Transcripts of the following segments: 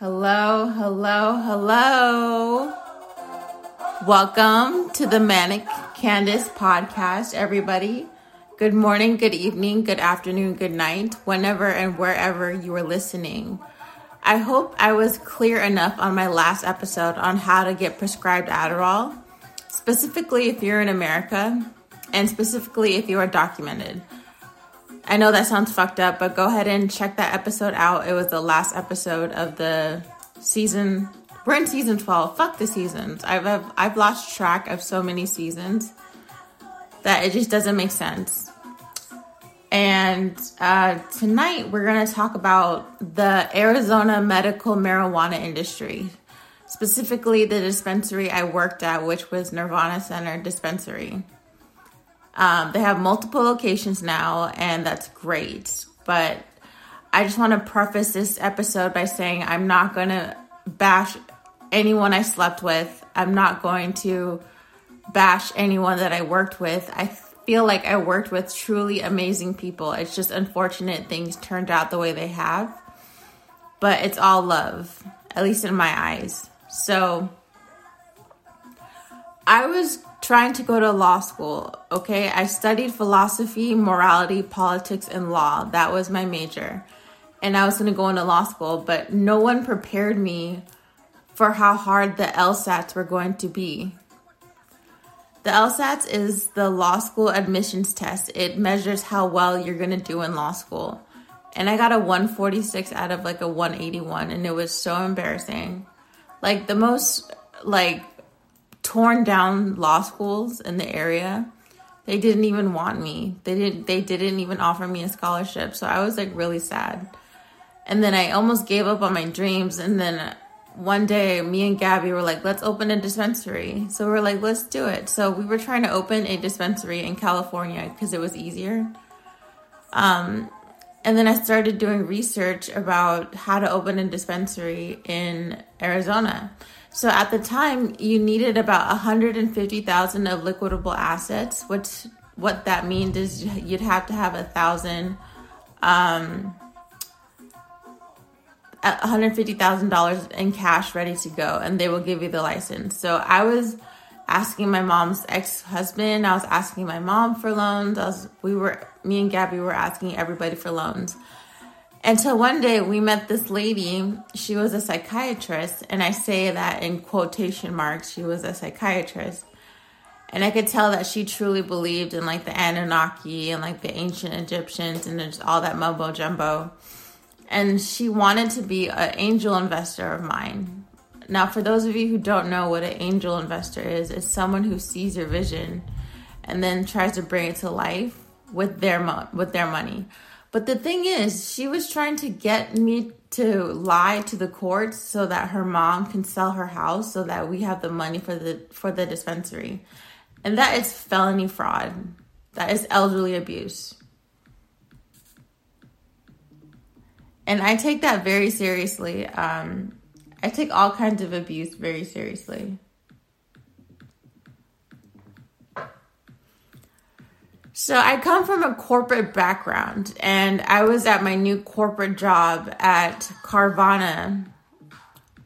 Hello, hello, hello. Welcome to the Manic Candice podcast, everybody. Good morning, good evening, good afternoon, good night, whenever and wherever you are listening. I hope I was clear enough on my last episode on how to get prescribed Adderall, specifically if you're in America, and specifically if you are documented. I know that sounds fucked up, but go ahead and check that episode out. It was the last episode of the season. We're in season 12. Fuck the seasons. I've, I've, I've lost track of so many seasons that it just doesn't make sense. And uh, tonight we're going to talk about the Arizona medical marijuana industry, specifically the dispensary I worked at, which was Nirvana Center Dispensary. Um, they have multiple locations now, and that's great. But I just want to preface this episode by saying I'm not going to bash anyone I slept with. I'm not going to bash anyone that I worked with. I feel like I worked with truly amazing people. It's just unfortunate things turned out the way they have. But it's all love, at least in my eyes. So I was trying to go to law school, okay? I studied philosophy, morality, politics, and law. That was my major. And I was going to go into law school, but no one prepared me for how hard the LSATs were going to be. The LSATs is the law school admissions test. It measures how well you're going to do in law school. And I got a 146 out of like a 181 and it was so embarrassing. Like the most like torn down law schools in the area. They didn't even want me. They didn't they didn't even offer me a scholarship. So i was like really sad. And then i almost gave up on my dreams. And then one day me and gabby were like let's open a dispensary. So we are like let's do it. So we were trying to open a dispensary in california because it was easier. Um, and then i started doing research about how to open a dispensary in arizona so at the time, you needed about 150,000 of liquidable assets, which what that means is you'd have to have a thousand, um, $150,000 in cash ready to go, and they will give you the license. So I was asking my mom's ex-husband, I was asking my mom for loans. I was, we were, me and Gabby were asking everybody for loans. Until one day we met this lady. She was a psychiatrist, and I say that in quotation marks. She was a psychiatrist. And I could tell that she truly believed in like the Anunnaki and like the ancient Egyptians and just all that mumbo jumbo. And she wanted to be an angel investor of mine. Now, for those of you who don't know what an angel investor is, it's someone who sees your vision and then tries to bring it to life with their mo- with their money. But the thing is, she was trying to get me to lie to the courts so that her mom can sell her house so that we have the money for the for the dispensary. And that is felony fraud. That is elderly abuse. And I take that very seriously. Um, I take all kinds of abuse very seriously. So I come from a corporate background and I was at my new corporate job at Carvana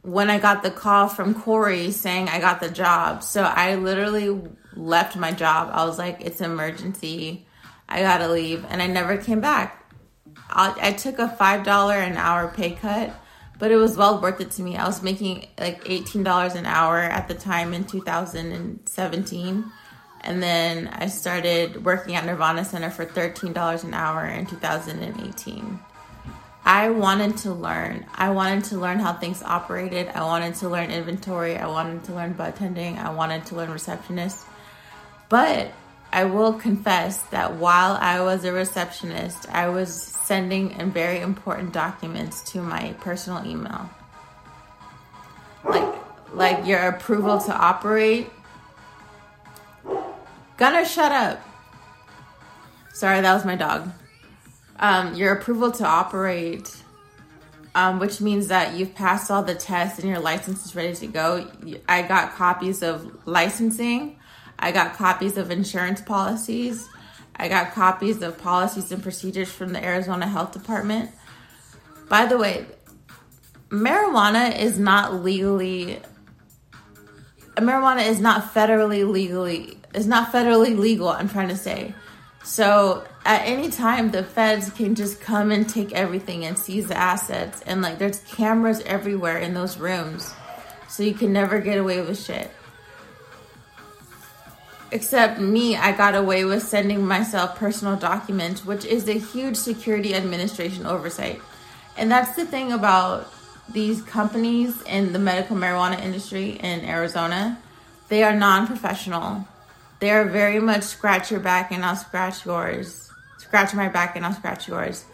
when I got the call from Corey saying I got the job. So I literally left my job. I was like, it's an emergency. I gotta leave. And I never came back. I, I took a $5 an hour pay cut, but it was well worth it to me. I was making like $18 an hour at the time in 2017 and then I started working at Nirvana Center for $13 an hour in 2018. I wanted to learn. I wanted to learn how things operated. I wanted to learn inventory. I wanted to learn tending. I wanted to learn receptionist. But I will confess that while I was a receptionist, I was sending in very important documents to my personal email. Like like your approval to operate Gunner, shut up. Sorry, that was my dog. Um, your approval to operate, um, which means that you've passed all the tests and your license is ready to go. I got copies of licensing. I got copies of insurance policies. I got copies of policies and procedures from the Arizona Health Department. By the way, marijuana is not legally marijuana is not federally legally is not federally legal i'm trying to say. So at any time the feds can just come and take everything and seize the assets and like there's cameras everywhere in those rooms so you can never get away with shit. Except me i got away with sending myself personal documents which is a huge security administration oversight. And that's the thing about these companies in the medical marijuana industry in Arizona, they are non-professional. They are very much scratch your back and I'll scratch yours. Scratch my back and I'll scratch yours.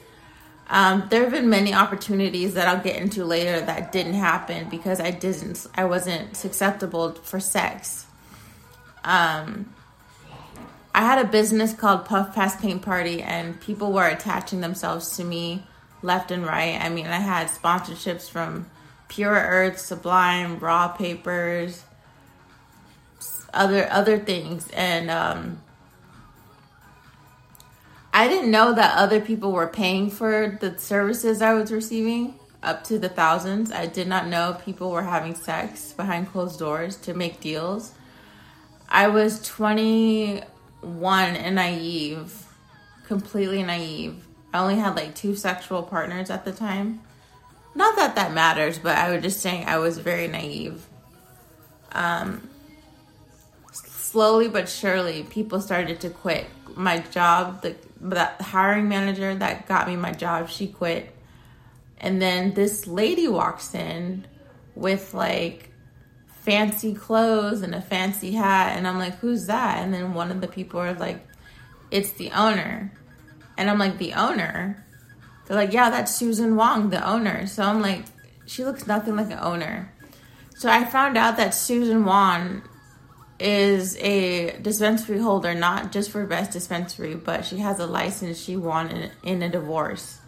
Um, there have been many opportunities that I'll get into later that didn't happen because I didn't, I wasn't susceptible for sex. Um, I had a business called Puff Pass Paint Party, and people were attaching themselves to me left and right. I mean, I had sponsorships from Pure Earth, Sublime, Raw Papers, other other things, and um, I didn't know that other people were paying for the services I was receiving up to the thousands. I did not know people were having sex behind closed doors to make deals. I was 21 and naive, completely naive. I only had like two sexual partners at the time. Not that that matters, but I was just saying I was very naive. Um, slowly but surely, people started to quit. My job, the hiring manager that got me my job, she quit. And then this lady walks in with like fancy clothes and a fancy hat. And I'm like, who's that? And then one of the people are like, it's the owner. And I'm like, the owner? They're like, yeah, that's Susan Wong, the owner. So I'm like, she looks nothing like an owner. So I found out that Susan Wong is a dispensary holder, not just for Best Dispensary, but she has a license she won in, in a divorce.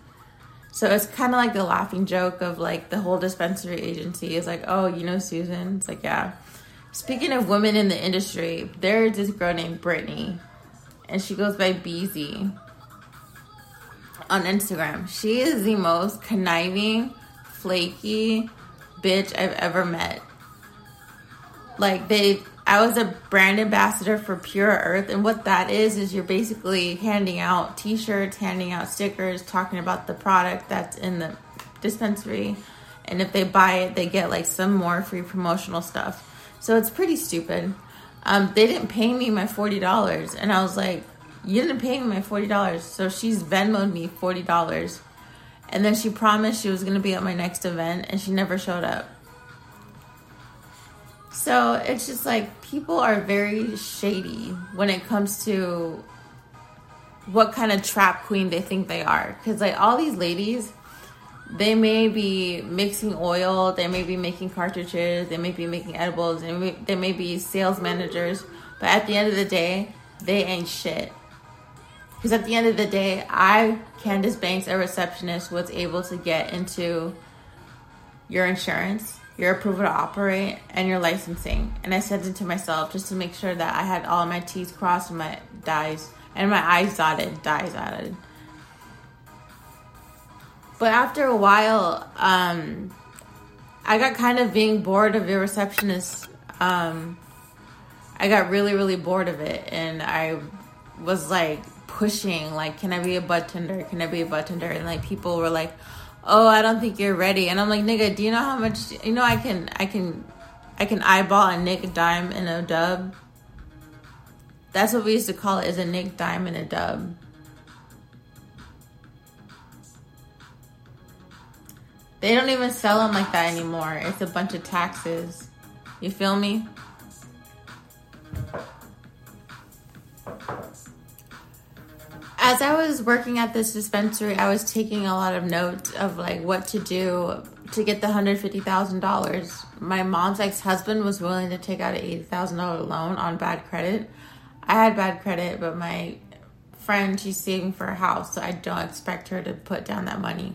So it's kind of like the laughing joke of like the whole dispensary agency is like, oh, you know Susan? It's like, yeah. Speaking of women in the industry, there's this girl named Brittany, and she goes by Beezy on Instagram. She is the most conniving, flaky bitch I've ever met. Like they I was a brand ambassador for Pure Earth and what that is is you're basically handing out t-shirts, handing out stickers, talking about the product that's in the dispensary and if they buy it, they get like some more free promotional stuff. So it's pretty stupid. Um, they didn't pay me my $40 and I was like you didn't pay me my $40. So she's Venmoed me $40. And then she promised she was going to be at my next event and she never showed up. So it's just like people are very shady when it comes to what kind of trap queen they think they are. Because, like, all these ladies, they may be mixing oil, they may be making cartridges, they may be making edibles, may, they may be sales managers, but at the end of the day, they ain't shit. Because at the end of the day, I, Candice Banks, a receptionist, was able to get into your insurance, your approval to operate, and your licensing. And I sent it to myself just to make sure that I had all my T's crossed and my Di's and my I's dotted, Di's dotted. But after a while, um, I got kind of being bored of your receptionist. Um, I got really, really bored of it, and I was like, pushing like can i be a bud tender can i be a bud tender and like people were like oh i don't think you're ready. And i'm like nigga do you know how much you know i can i can i can eyeball a nick dime and a dub? That's what we used to call it is a nick dime and a dub. They don't even sell them like that anymore. It's a bunch of taxes. You feel me as I was working at this dispensary, I was taking a lot of notes of like what to do to get the hundred fifty thousand dollars. My mom's ex husband was willing to take out an eighty thousand dollar loan on bad credit. I had bad credit, but my friend she's saving for a house, so I don't expect her to put down that money.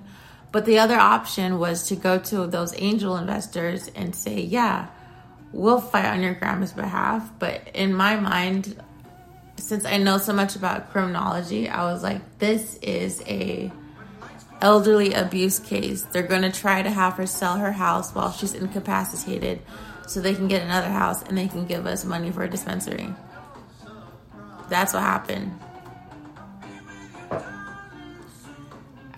But the other option was to go to those angel investors and say, "Yeah, we'll fight on your grandma's behalf." But in my mind, since I know so much about criminology, I was like, this is a elderly abuse case. They're going to try to have her sell her house while she's incapacitated so they can get another house and they can give us money for a dispensary. That's what happened.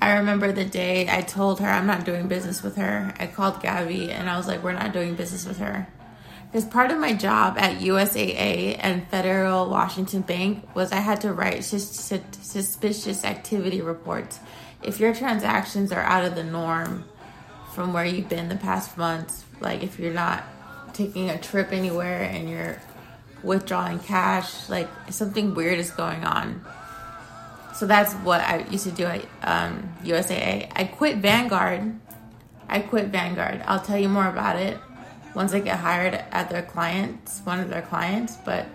I remember the day I told her I'm not doing business with her. I called Gabby and I was like, we're not doing business with her. Because part of my job at USAA and Federal Washington Bank was I had to write suspicious activity reports. If your transactions are out of the norm from where you've been the past months, like if you're not taking a trip anywhere and you're withdrawing cash, like something weird is going on so that's what I used to do at um, USAA. I quit Vanguard. I quit Vanguard. I'll tell you more about it once I get hired at their clients, one of their clients. But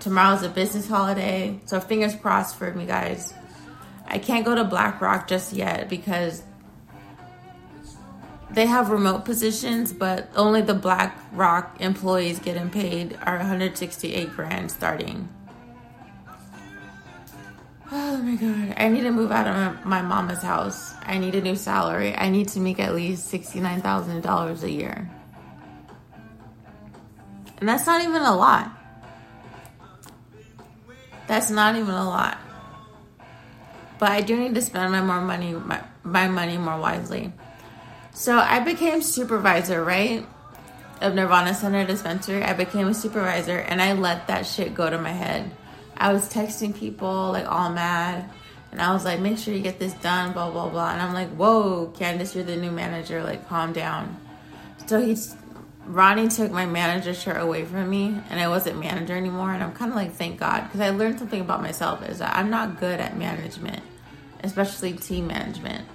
tomorrow's a business holiday, so fingers crossed for me, guys. I can't go to BlackRock just yet because they have remote positions, but only the BlackRock employees getting paid are 168 grand starting. Oh my god. I need to move out of my, mama's house. I need a new salary. I need to make at least $69,000 a year. And that's not even a lot. That's not even a lot. But I do need to spend my more money my, my money more wisely. So I became supervisor, right? Of Nirvana Center Dispensary. I became a supervisor and I let that shit go to my head. I was texting people like all mad. And I was like, make sure you get this done, blah, blah, blah. And I'm like, whoa, Candice, you're the new manager. Like, calm down. So he's, Ronnie took my manager shirt away from me and I wasn't manager anymore. And I'm kind of like, thank God. Because I learned something about myself is that I'm not good at management, especially team management.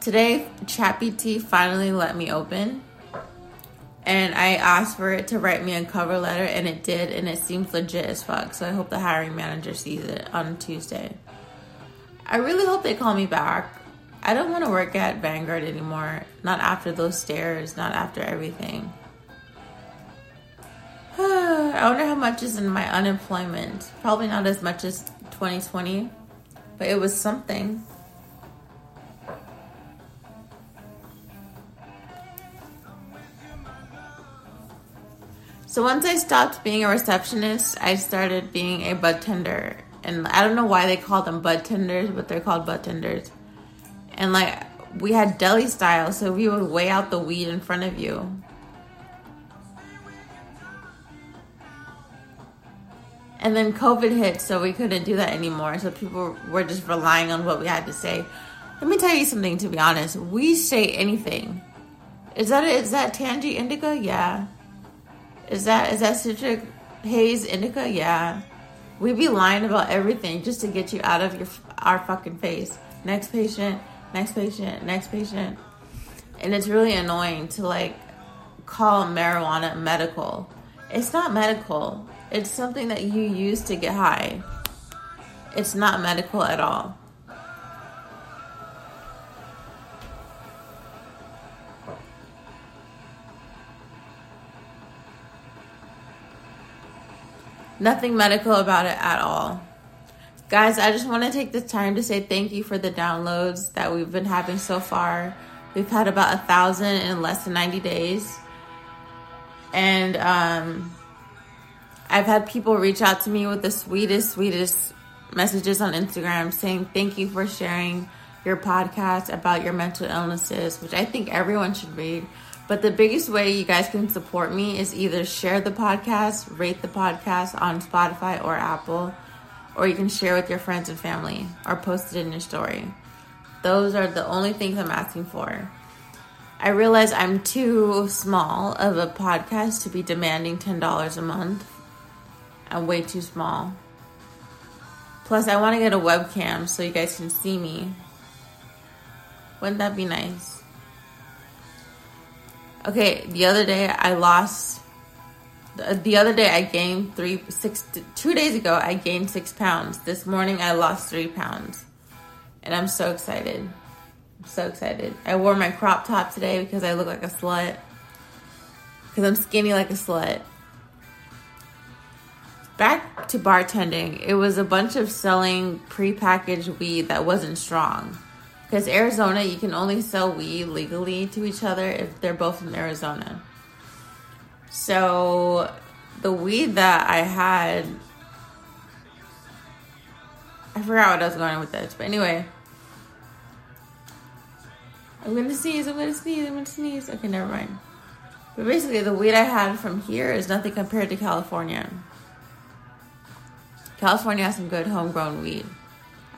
Today, ChatGPT finally let me open and I asked for it to write me a cover letter, and it did, and it seems legit as fuck. So I hope the hiring manager sees it on Tuesday. I really hope they call me back. I don't want to work at Vanguard anymore. Not after those stairs, not after everything. I wonder how much is in my unemployment. Probably not as much as 2020, but it was something. So once I stopped being a receptionist, I started being a bud tender. And I don't know why they call them bud tenders, but they're called bud tenders. And like we had deli style, so we would weigh out the weed in front of you. And then COVID hit, so we couldn't do that anymore. So people were just relying on what we had to say. Let me tell you something. To be honest, we say anything. Is that is that Tangy Indica? Yeah. Is that is that citric haze indica? Yeah. We'd be lying about everything just to get you out of your our fucking face. Next patient, next patient, next patient. And it's really annoying to like call marijuana medical. It's not medical. It's something that you use to get high. It's not medical at all. Nothing medical about it at all. Guys, I just want to take this time to say thank you for the downloads that we've been having so far. We've had about a thousand in less than 90 days. And um, I've had people reach out to me with the sweetest, sweetest messages on Instagram saying thank you for sharing your podcast about your mental illnesses, which I think everyone should read. But the biggest way you guys can support me is either share the podcast, rate the podcast on Spotify or Apple, or you can share with your friends and family or post it in your story. Those are the only things I'm asking for. I realize I'm too small of a podcast to be demanding $10 a month. I'm way too small. Plus, I want to get a webcam so you guys can see me. Wouldn't that be nice? Okay, the other day I lost. Uh, the other day I gained three, six, two days ago I gained six pounds. This morning I lost three pounds. And I'm so excited. I'm so excited. I wore my crop top today because I look like a slut. Because I'm skinny like a slut. back to bartending, it was a bunch of selling prepackaged weed that wasn't strong. Because Arizona, you can only sell weed legally to each other if they're both from Arizona. So the weed that I had, I forgot what I was going on with this, but anyway. I'm gonna sneeze, I'm gonna sneeze, I'm gonna sneeze. Okay, never mind. But basically, the weed I had from here is nothing compared to California. California has some good homegrown weed.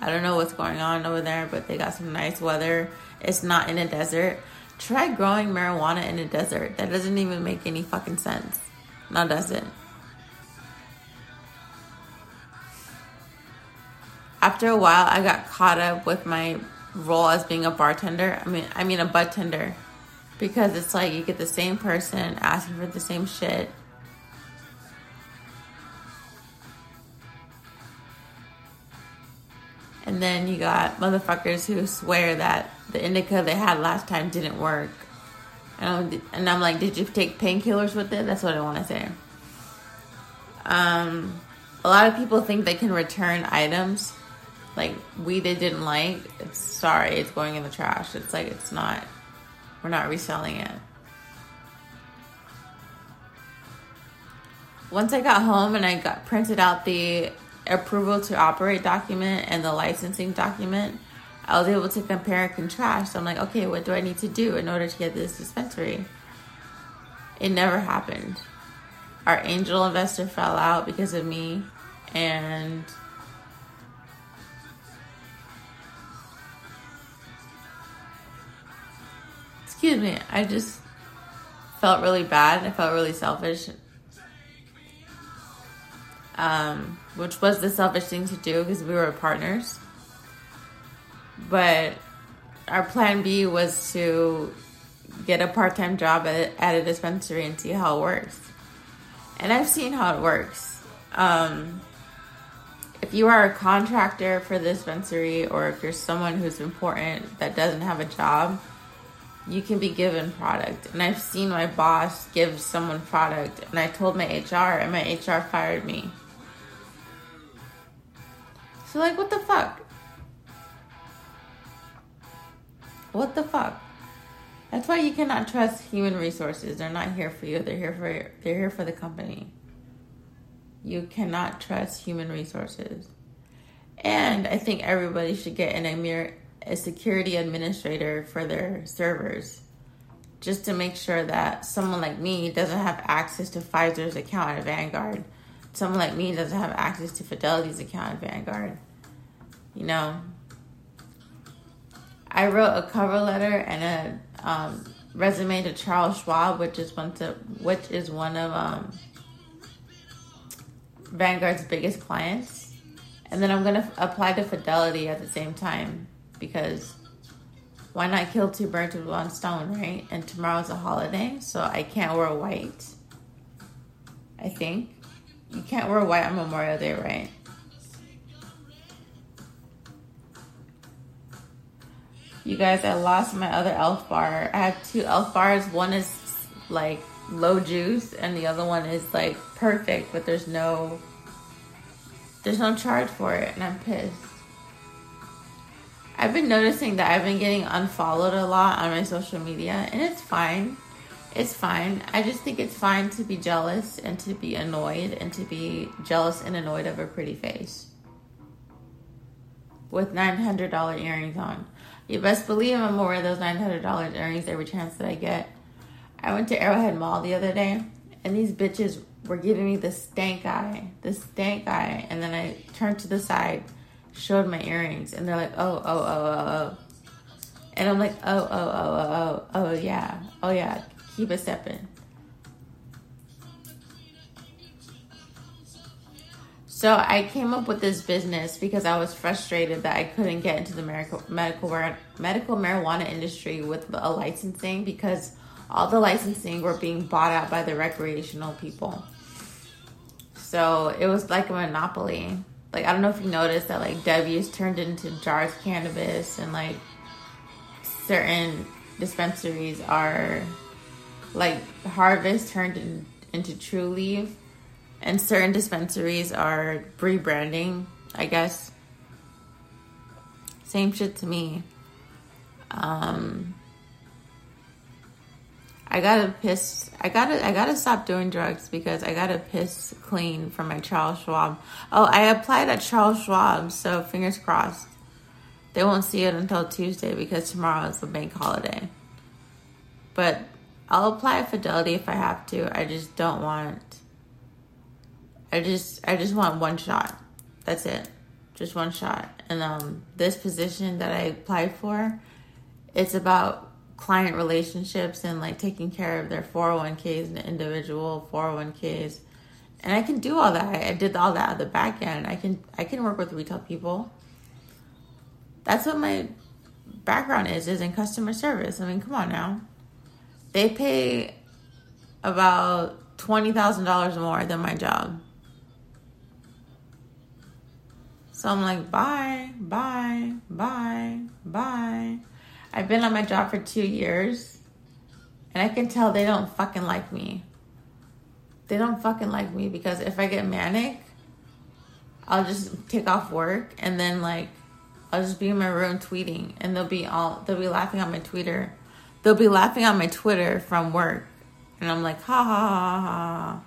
I don't know what's going on over there, but they got some nice weather. It's not in a desert. Try growing marijuana in a desert. That doesn't even make any fucking sense. No, does it? After a while, I got caught up with my role as being a bartender. I mean, I mean a bud tender, because it's like you get the same person asking for the same shit And then you got motherfuckers who swear that the indica they had last time didn't work. And I'm, like, did you take painkillers with it? That's what I want to say. Um, a lot of people think they can return items like weed they didn't like. It's sorry, it's going in the trash. It's like it's not. We're not reselling it. Once I got home and I got printed out the approval to operate document and the licensing document, I was able to compare and contrast. I'm like, okay, what do I need to do in order to get this dispensary? It never happened. Our angel investor fell out because of me, and excuse me, I just felt really bad. I felt really selfish. Um, which was the selfish thing to do because we were partners. But our plan B was to get a part time job at, at a dispensary and see how it works. And I've seen how it works. Um, if you are a contractor for the dispensary or if you're someone who's important that doesn't have a job, you can be given product. And I've seen my boss give someone product, and I told my HR, and my HR fired me. So, like, what the fuck? What the fuck? That's why you cannot trust human resources. They're not here for you. They're here for they're here for the company. You cannot trust human resources. And I think everybody should get an Emir a security administrator for their servers just to make sure that someone like me doesn't have access to Pfizer's account at Vanguard someone like me doesn't have access to Fidelity's account at Vanguard. You know, I wrote a cover letter and a um, resume to Charles Schwab, which is one to which is one of um, Vanguard's biggest clients, and then I'm gonna apply to Fidelity at the same time because why not kill two birds with one stone, right? And tomorrow's a holiday, so I can't wear white. I think. You can't wear white on Memorial Day, right? You guys, I lost my other elf bar. I have two elf bars. One is like low juice and the other one is like perfect, but there's no there's no charge for it and I'm pissed. I've been noticing that I've been getting unfollowed a lot on my social media and it's fine it's fine. I just think it's fine to be jealous and to be annoyed and to be jealous and annoyed of a pretty face with $900 earrings on. You best believe I'm gonna wear those $900 earrings every chance that I get. I went to Arrowhead Mall the other day and these bitches were giving me the stank eye, the stank eye. And then I turned to the side, showed my earrings, and they're like, oh, oh, oh, oh, oh. And I'm like, oh, oh, oh, oh, oh, oh, yeah, oh, yeah keep it stepping. So I came up with this business because I was frustrated that I couldn't get into the medical medical marijuana industry with a licensing because all the licensing were being bought out by the recreational people. So it was like a monopoly. Like I don't know if you noticed that like W's turned into jars cannabis and like certain dispensaries are like harvest turned in, into Trulieve And certain dispensaries are rebranding, I guess. Same shit to me. Um, I gotta piss. I gotta. I gotta stop doing drugs because I gotta piss clean from my Charles Schwab. Oh, I applied at Charles Schwab, so fingers crossed. They won't see it until Tuesday because tomorrow is the bank holiday. But I'll apply at Fidelity if I have to. I just don't want. I just. I just want one shot. That's it. Just one shot. And um, this position that I applied for, it's about client relationships and like taking care of their 401ks and individual 401ks and i can do all that i did all that at the back end i can i can work with retail people that's what my background is is in customer service i mean come on now they pay about $20000 more than my job so i'm like bye bye bye bye I've been on my job for two years, and I can tell they don't fucking like me. They don't fucking like me because if I get manic, I'll just take off work and then like I'll just be in my room tweeting, and they'll be all they'll be laughing on my Twitter. They'll be laughing on my Twitter from work, and I'm like, ha ha ha ha.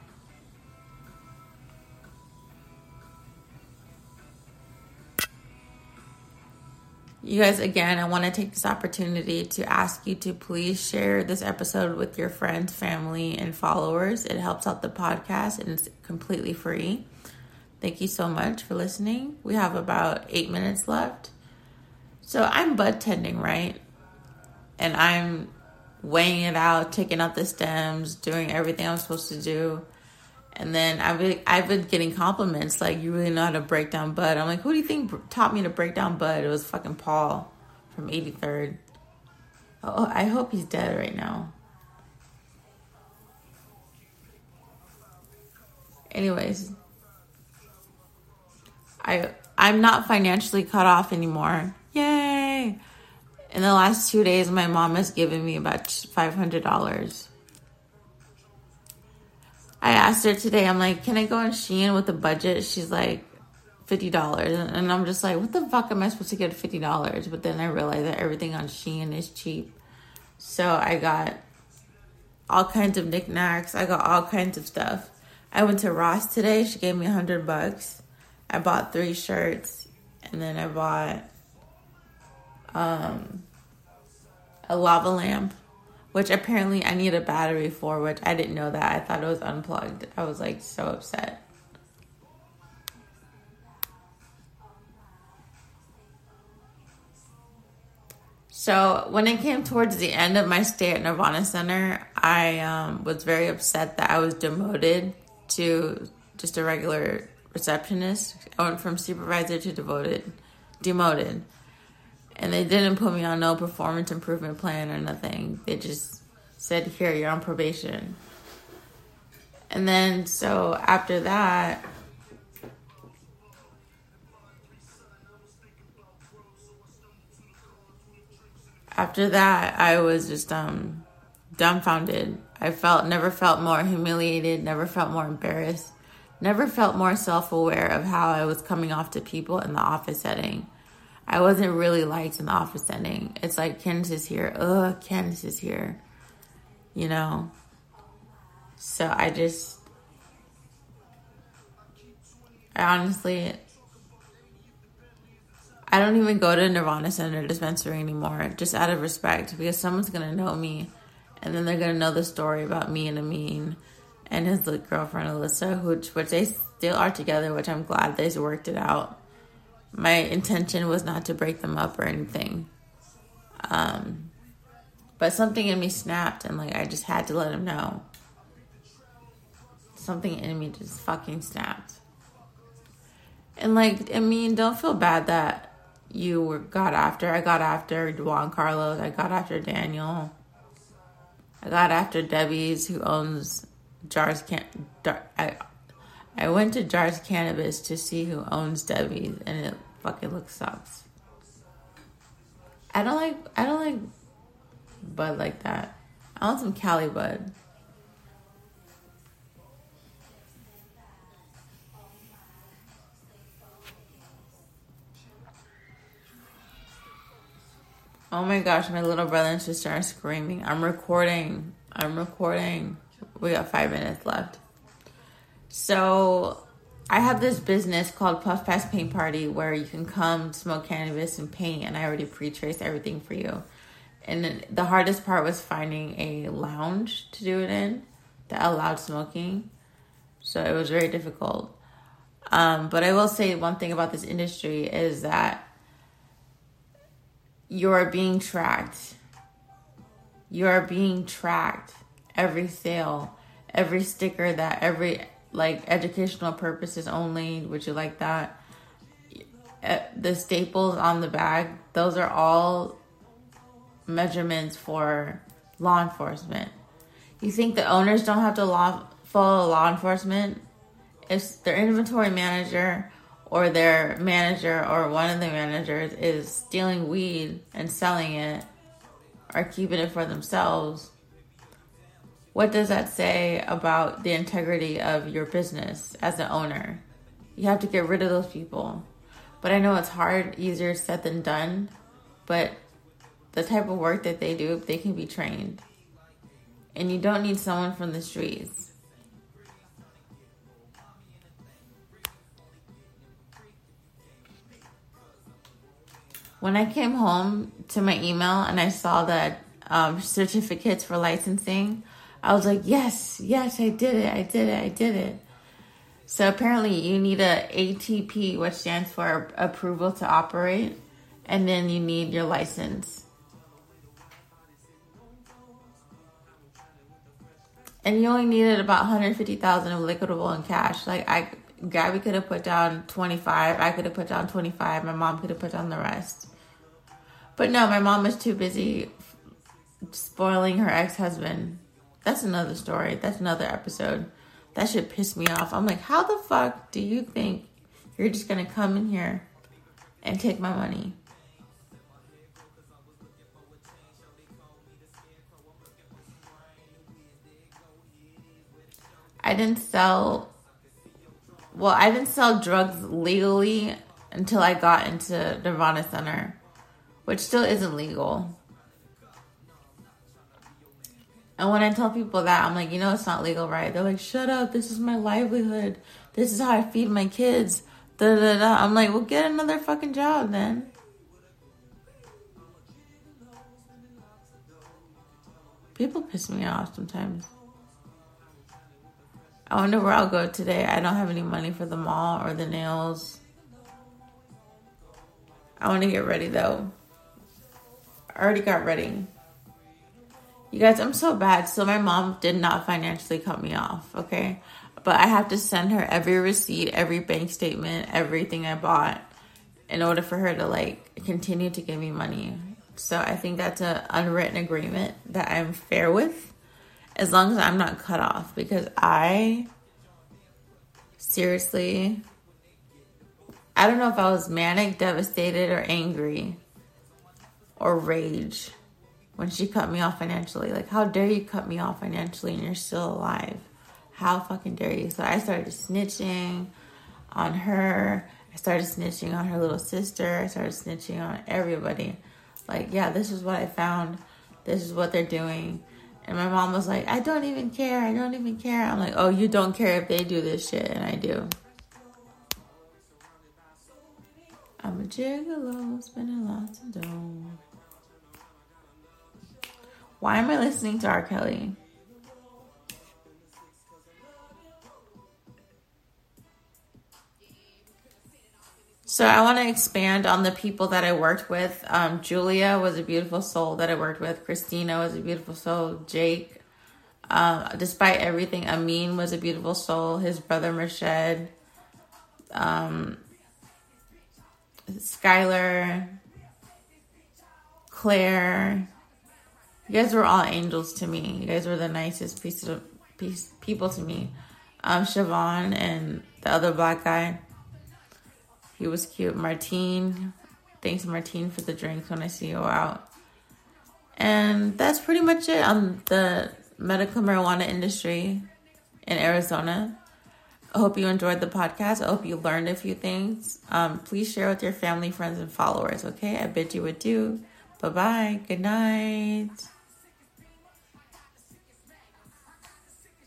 You guys, again, I want to take this opportunity to ask you to please share this episode with your friends, family, and followers. It helps out the podcast and it's completely free. Thank you so much for listening. We have about eight minutes left. So I'm bud tending, right? And I'm weighing it out, taking out the stems, doing everything I'm supposed to do. And then I've been, I've been getting compliments like you really know how to break down bud. I'm like, who do you think taught me to break down bud? It was fucking Paul from 83rd. Oh, I hope he's dead right now. Anyways, I I'm not financially cut off anymore. Yay! In the last two days, my mom has given me about five hundred dollars. I asked her today, I'm like, can I go on Shein with a budget? She's like, $50. And I'm just like, what the fuck am I supposed to get $50? But then I realized that everything on Shein is cheap. So I got all kinds of knickknacks. I got all kinds of stuff. I went to Ross today. She gave me a hundred bucks. I bought three shirts and then I bought um, a lava lamp which apparently I need a battery for, which I didn't know that. I thought it was unplugged. I was like so upset. So when it came towards the end of my stay at Nirvana Center, I um, was very upset that I was demoted to just a regular receptionist. I went from supervisor to devoted, demoted and they didn't put me on no performance improvement plan or nothing. They just said, "Here, you're on probation." And then so after that, after that, I was just um dumbfounded. I felt never felt more humiliated, never felt more embarrassed, never felt more self-aware of how I was coming off to people in the office setting. I wasn't really liked in the office setting. It's like Candice is here. Ugh, Candice is here. You know? So I just I honestly I don't even go to Nirvana Center dispensary anymore, just out of respect, because someone's gonna know me and then they're gonna know the story about me and Amin and his girlfriend Alyssa, which which they still are together, which I'm glad they worked it out my intention was not to break them up or anything. Um, but something in me snapped, and like I just had to let him know. Something in me just fucking snapped. And like, I mean, don't feel bad that you were got after. I got after Juan Carlos. I got after Daniel. I got after Debbie's, who owns Jars Can. I I went to Jars Cannabis to see who owns Debbie's, and it fucking looks sucks. I don't like I don't like bud like that. I want some Cali bud. Oh my gosh, my little brother and sister are screaming. I'm recording. I'm recording. We got five minutes left. So, I have this business called Puff Pass Paint Party where you can come smoke cannabis and paint, and I already pre trace everything for you. And the hardest part was finding a lounge to do it in that allowed smoking. So, it was very difficult. Um, but I will say one thing about this industry is that you're being tracked. You are being tracked. Every sale, every sticker that every like educational purposes only. Would you like that? Uh, the staples on the bag, those are all measurements for law enforcement. You think the owners don't have to law, follow law enforcement? If their inventory manager or their manager or one of the managers is stealing weed and selling it or keeping it for themselves, what does that say about the integrity of your business as an owner? You have to get rid of those people. But I know it's hard, easier said than done. But the type of work that they do, they can be trained. And you don't need someone from the streets. When I came home to my email and I saw that um, certificates for licensing, I was like, yes, yes, I did it, I did it, I did it. So apparently, you need a ATP, which stands for approval to operate, and then you need your license. And you only needed about 150,000 of liquidable in cash. Like I, Gabby could have put down 25. I could have put down 25. My mom could have put down the rest. But no, my mom was too busy spoiling her ex-husband that's another story. That's another episode. That should piss me off. I'm like, how the fuck do you think you're just gonna come in here and take my money? I didn't sell well, I didn't sell drugs legally until I got into Nirvana Center, which still isn't legal. And when I tell people that, I'm like, you know, it's not legal, right? They're like, shut up. This is my livelihood. This is how I feed my kids. Da, da, da. I'm like, well, get another fucking job then. People piss me off sometimes. I wonder where I'll go today. I don't have any money for the mall or the nails. I want to get ready though. I already got ready. You guys, I'm so bad. So my mom did not financially cut me off, okay? But I have to send her every receipt, every bank statement, everything I bought in order for her to like continue to give me money. So I think that's an unwritten agreement that I'm fair with as long as I'm not cut off because I seriously I don't know if I was manic, devastated, or angry or rage when she cut me off financially. Like, how dare you cut me off financially and you're still alive? How fucking dare you? So I started snitching on her. I started snitching on her little sister. I started snitching on everybody. Like, yeah, this is what I found. This is what they're doing. And my mom was like, I don't even care. I don't even care. I'm like, oh, you don't care if they do this shit. And I do. I'm a gigolo, spending lots of dough. Why am I listening to R. Kelly? So I want to expand on the people that I worked with. Um, Julia was a beautiful soul that I worked with. Christina was a beautiful soul. Jake, uh, despite everything, Amin was a beautiful soul. His brother Merched, um, Skylar, Claire, you guys were all angels to me. You guys were the nicest piece of piece people to me. Um, Siobhan and the other black guy. He was cute. Martine. Thanks, Martine, for the drinks when I see you out. And that's pretty much it on the medical marijuana industry in Arizona. I hope you enjoyed the podcast. I hope you learned a few things. Um, please share with your family, friends, and followers, okay? I bid you adieu. Bye bye. Good night.